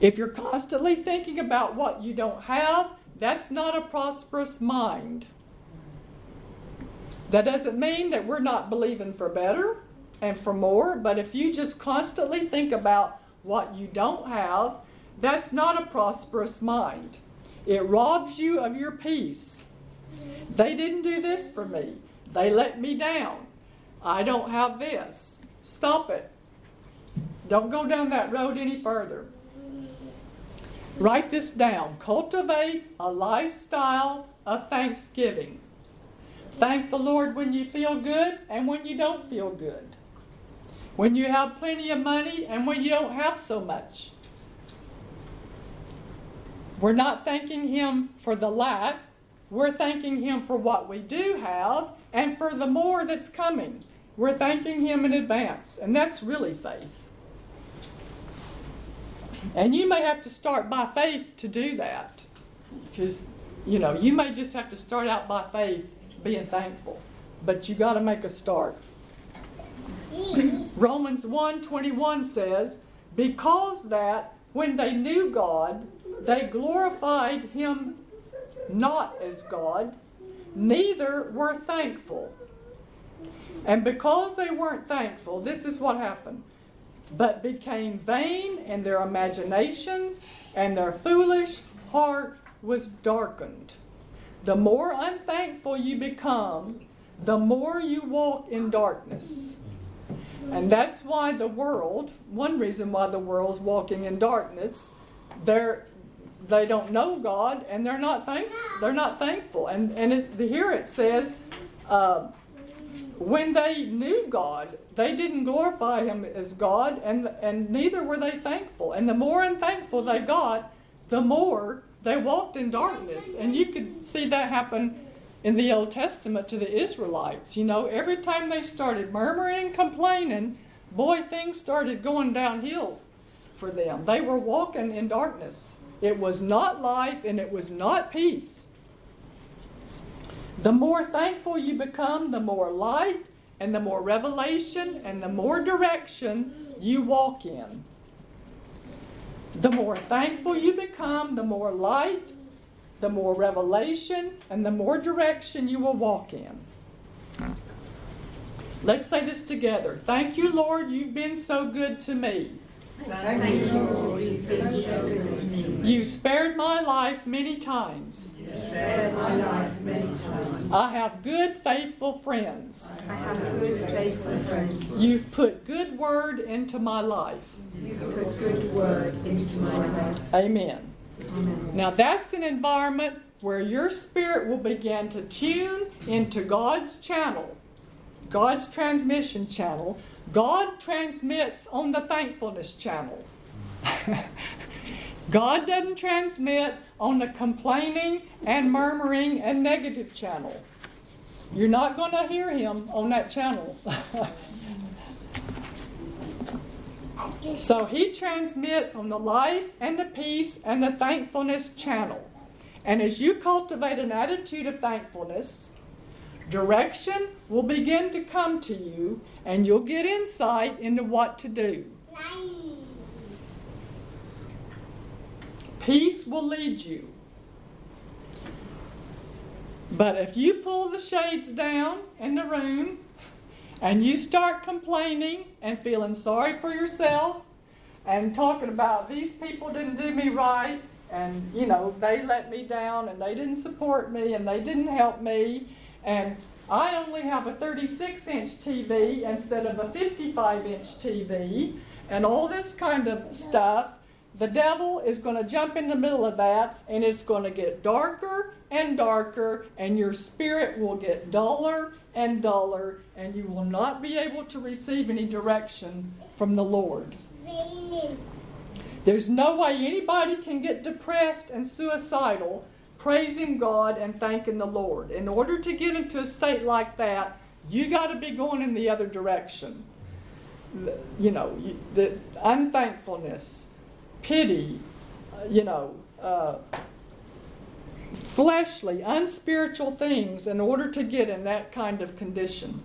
If you're constantly thinking about what you don't have, that's not a prosperous mind. That doesn't mean that we're not believing for better and for more, but if you just constantly think about what you don't have, that's not a prosperous mind. It robs you of your peace. They didn't do this for me. They let me down. I don't have this. Stop it. Don't go down that road any further. Write this down. Cultivate a lifestyle of thanksgiving. Thank the Lord when you feel good and when you don't feel good. When you have plenty of money and when you don't have so much. We're not thanking Him for the lack, we're thanking Him for what we do have and for the more that's coming. We're thanking Him in advance, and that's really faith. And you may have to start by faith to do that. Because, you know, you may just have to start out by faith being thankful. But you got to make a start. Romans 1:21 says, "Because that when they knew God, they glorified him not as God, neither were thankful." And because they weren't thankful, this is what happened but became vain in their imaginations, and their foolish heart was darkened. The more unthankful you become, the more you walk in darkness. And that's why the world, one reason why the world's walking in darkness, they're they don't know God and they're not thank they're not thankful. And and it, here it says, uh, when they knew God, they didn't glorify Him as God, and, and neither were they thankful. And the more unthankful they got, the more they walked in darkness. And you could see that happen in the Old Testament to the Israelites. You know, every time they started murmuring and complaining, boy, things started going downhill for them. They were walking in darkness. It was not life and it was not peace. The more thankful you become, the more light and the more revelation and the more direction you walk in. The more thankful you become, the more light, the more revelation, and the more direction you will walk in. Let's say this together. Thank you, Lord, you've been so good to me. Thank you. You spared my life many times. You spared my life many times. I have good, faithful friends. I have good, faithful friends. You've put good word into my life. You've put good word into my life. Amen. Amen. Now that's an environment where your spirit will begin to tune into God's channel, God's transmission channel. God transmits on the thankfulness channel. God doesn't transmit on the complaining and murmuring and negative channel. You're not going to hear him on that channel. So he transmits on the life and the peace and the thankfulness channel. And as you cultivate an attitude of thankfulness, direction will begin to come to you and you'll get insight into what to do. Peace will lead you. But if you pull the shades down in the room and you start complaining and feeling sorry for yourself and talking about these people didn't do me right and you know they let me down and they didn't support me and they didn't help me and I only have a 36 inch TV instead of a 55 inch TV and all this kind of stuff the devil is going to jump in the middle of that and it's going to get darker and darker and your spirit will get duller and duller, and you will not be able to receive any direction from the Lord. There's no way anybody can get depressed and suicidal praising God and thanking the Lord. In order to get into a state like that, you got to be going in the other direction. You know, the unthankfulness, pity, you know, uh, fleshly, unspiritual things in order to get in that kind of condition.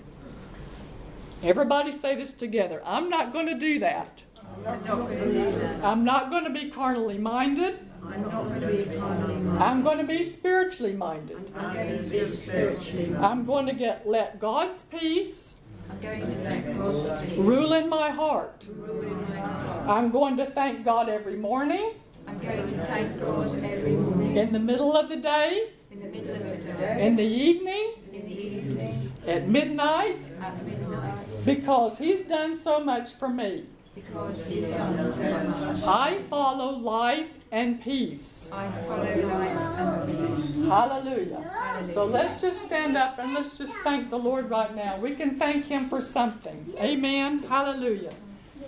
Everybody say this together. I'm not going to do that. I'm not going to do that. I'm not going to be carnally minded. I'm not going to be carnally minded. I'm going to be spiritually minded. I'm going to be spiritually minded. I'm going to get let God's peace I'm going to let God's peace rule in my heart. rule in my heart. I'm going to thank God every morning, I'm going to thank God every morning, in the middle of the day, in the middle of the day, in the evening, in the evening, at midnight, at midnight, because He's done so much for me. Because He's done so much. I follow life and peace. I follow life and peace. Hallelujah. So let's just stand up and let's just thank the Lord right now. We can thank Him for something. Amen. Hallelujah.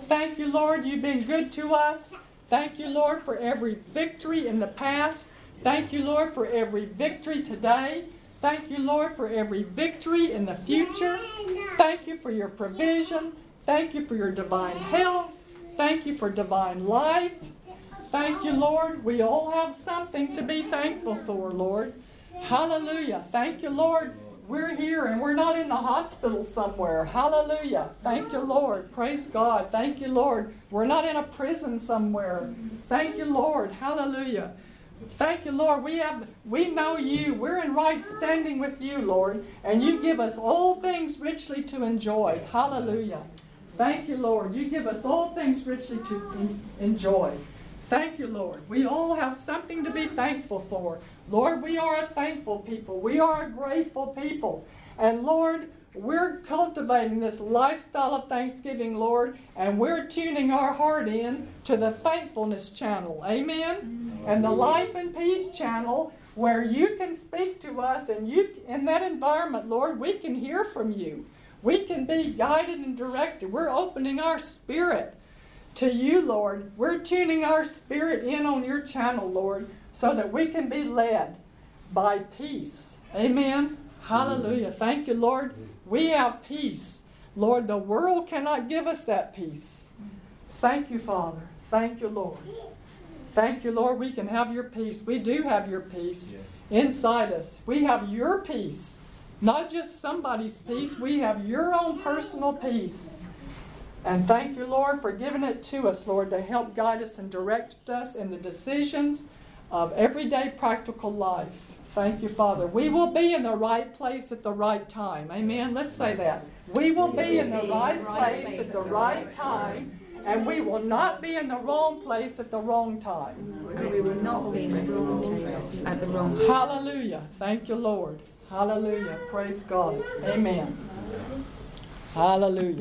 Thank you, Lord. You've been good to us. Thank you, Lord, for every victory in the past. Thank you, Lord, for every victory today. Thank you, Lord, for every victory in the future. Thank you for your provision. Thank you for your divine health. Thank you for divine life. Thank you, Lord. We all have something to be thankful for, Lord. Hallelujah. Thank you, Lord. We're here and we're not in the hospital somewhere. Hallelujah. Thank you, Lord. Praise God. Thank you, Lord. We're not in a prison somewhere. Thank you, Lord. Hallelujah. Thank you, Lord. We have we know you. We're in right standing with you, Lord, and you give us all things richly to enjoy. Hallelujah. Thank you, Lord. You give us all things richly to enjoy. Thank you, Lord. We all have something to be thankful for. Lord, we are a thankful people. We are a grateful people. And Lord, we're cultivating this lifestyle of thanksgiving, Lord, and we're tuning our heart in to the thankfulness channel. Amen. And the life and peace channel where you can speak to us and you in that environment, Lord, we can hear from you. We can be guided and directed. We're opening our spirit to you, Lord. We're tuning our spirit in on your channel, Lord, so that we can be led by peace. Amen. Hallelujah. Thank you, Lord. We have peace. Lord, the world cannot give us that peace. Thank you, Father. Thank you, Lord. Thank you, Lord. We can have your peace. We do have your peace inside us. We have your peace not just somebody's peace, we have your own personal peace. And thank you, Lord, for giving it to us, Lord, to help guide us and direct us in the decisions of everyday practical life. Thank you, Father. We will be in the right place at the right time. Amen. Let's say that. We will be in the right place at the right time, and we will not be in the wrong place at the wrong time. And we will not be in the wrong place at the wrong time. Hallelujah. Thank you, Lord. Hallelujah. Praise God. Amen. Hallelujah.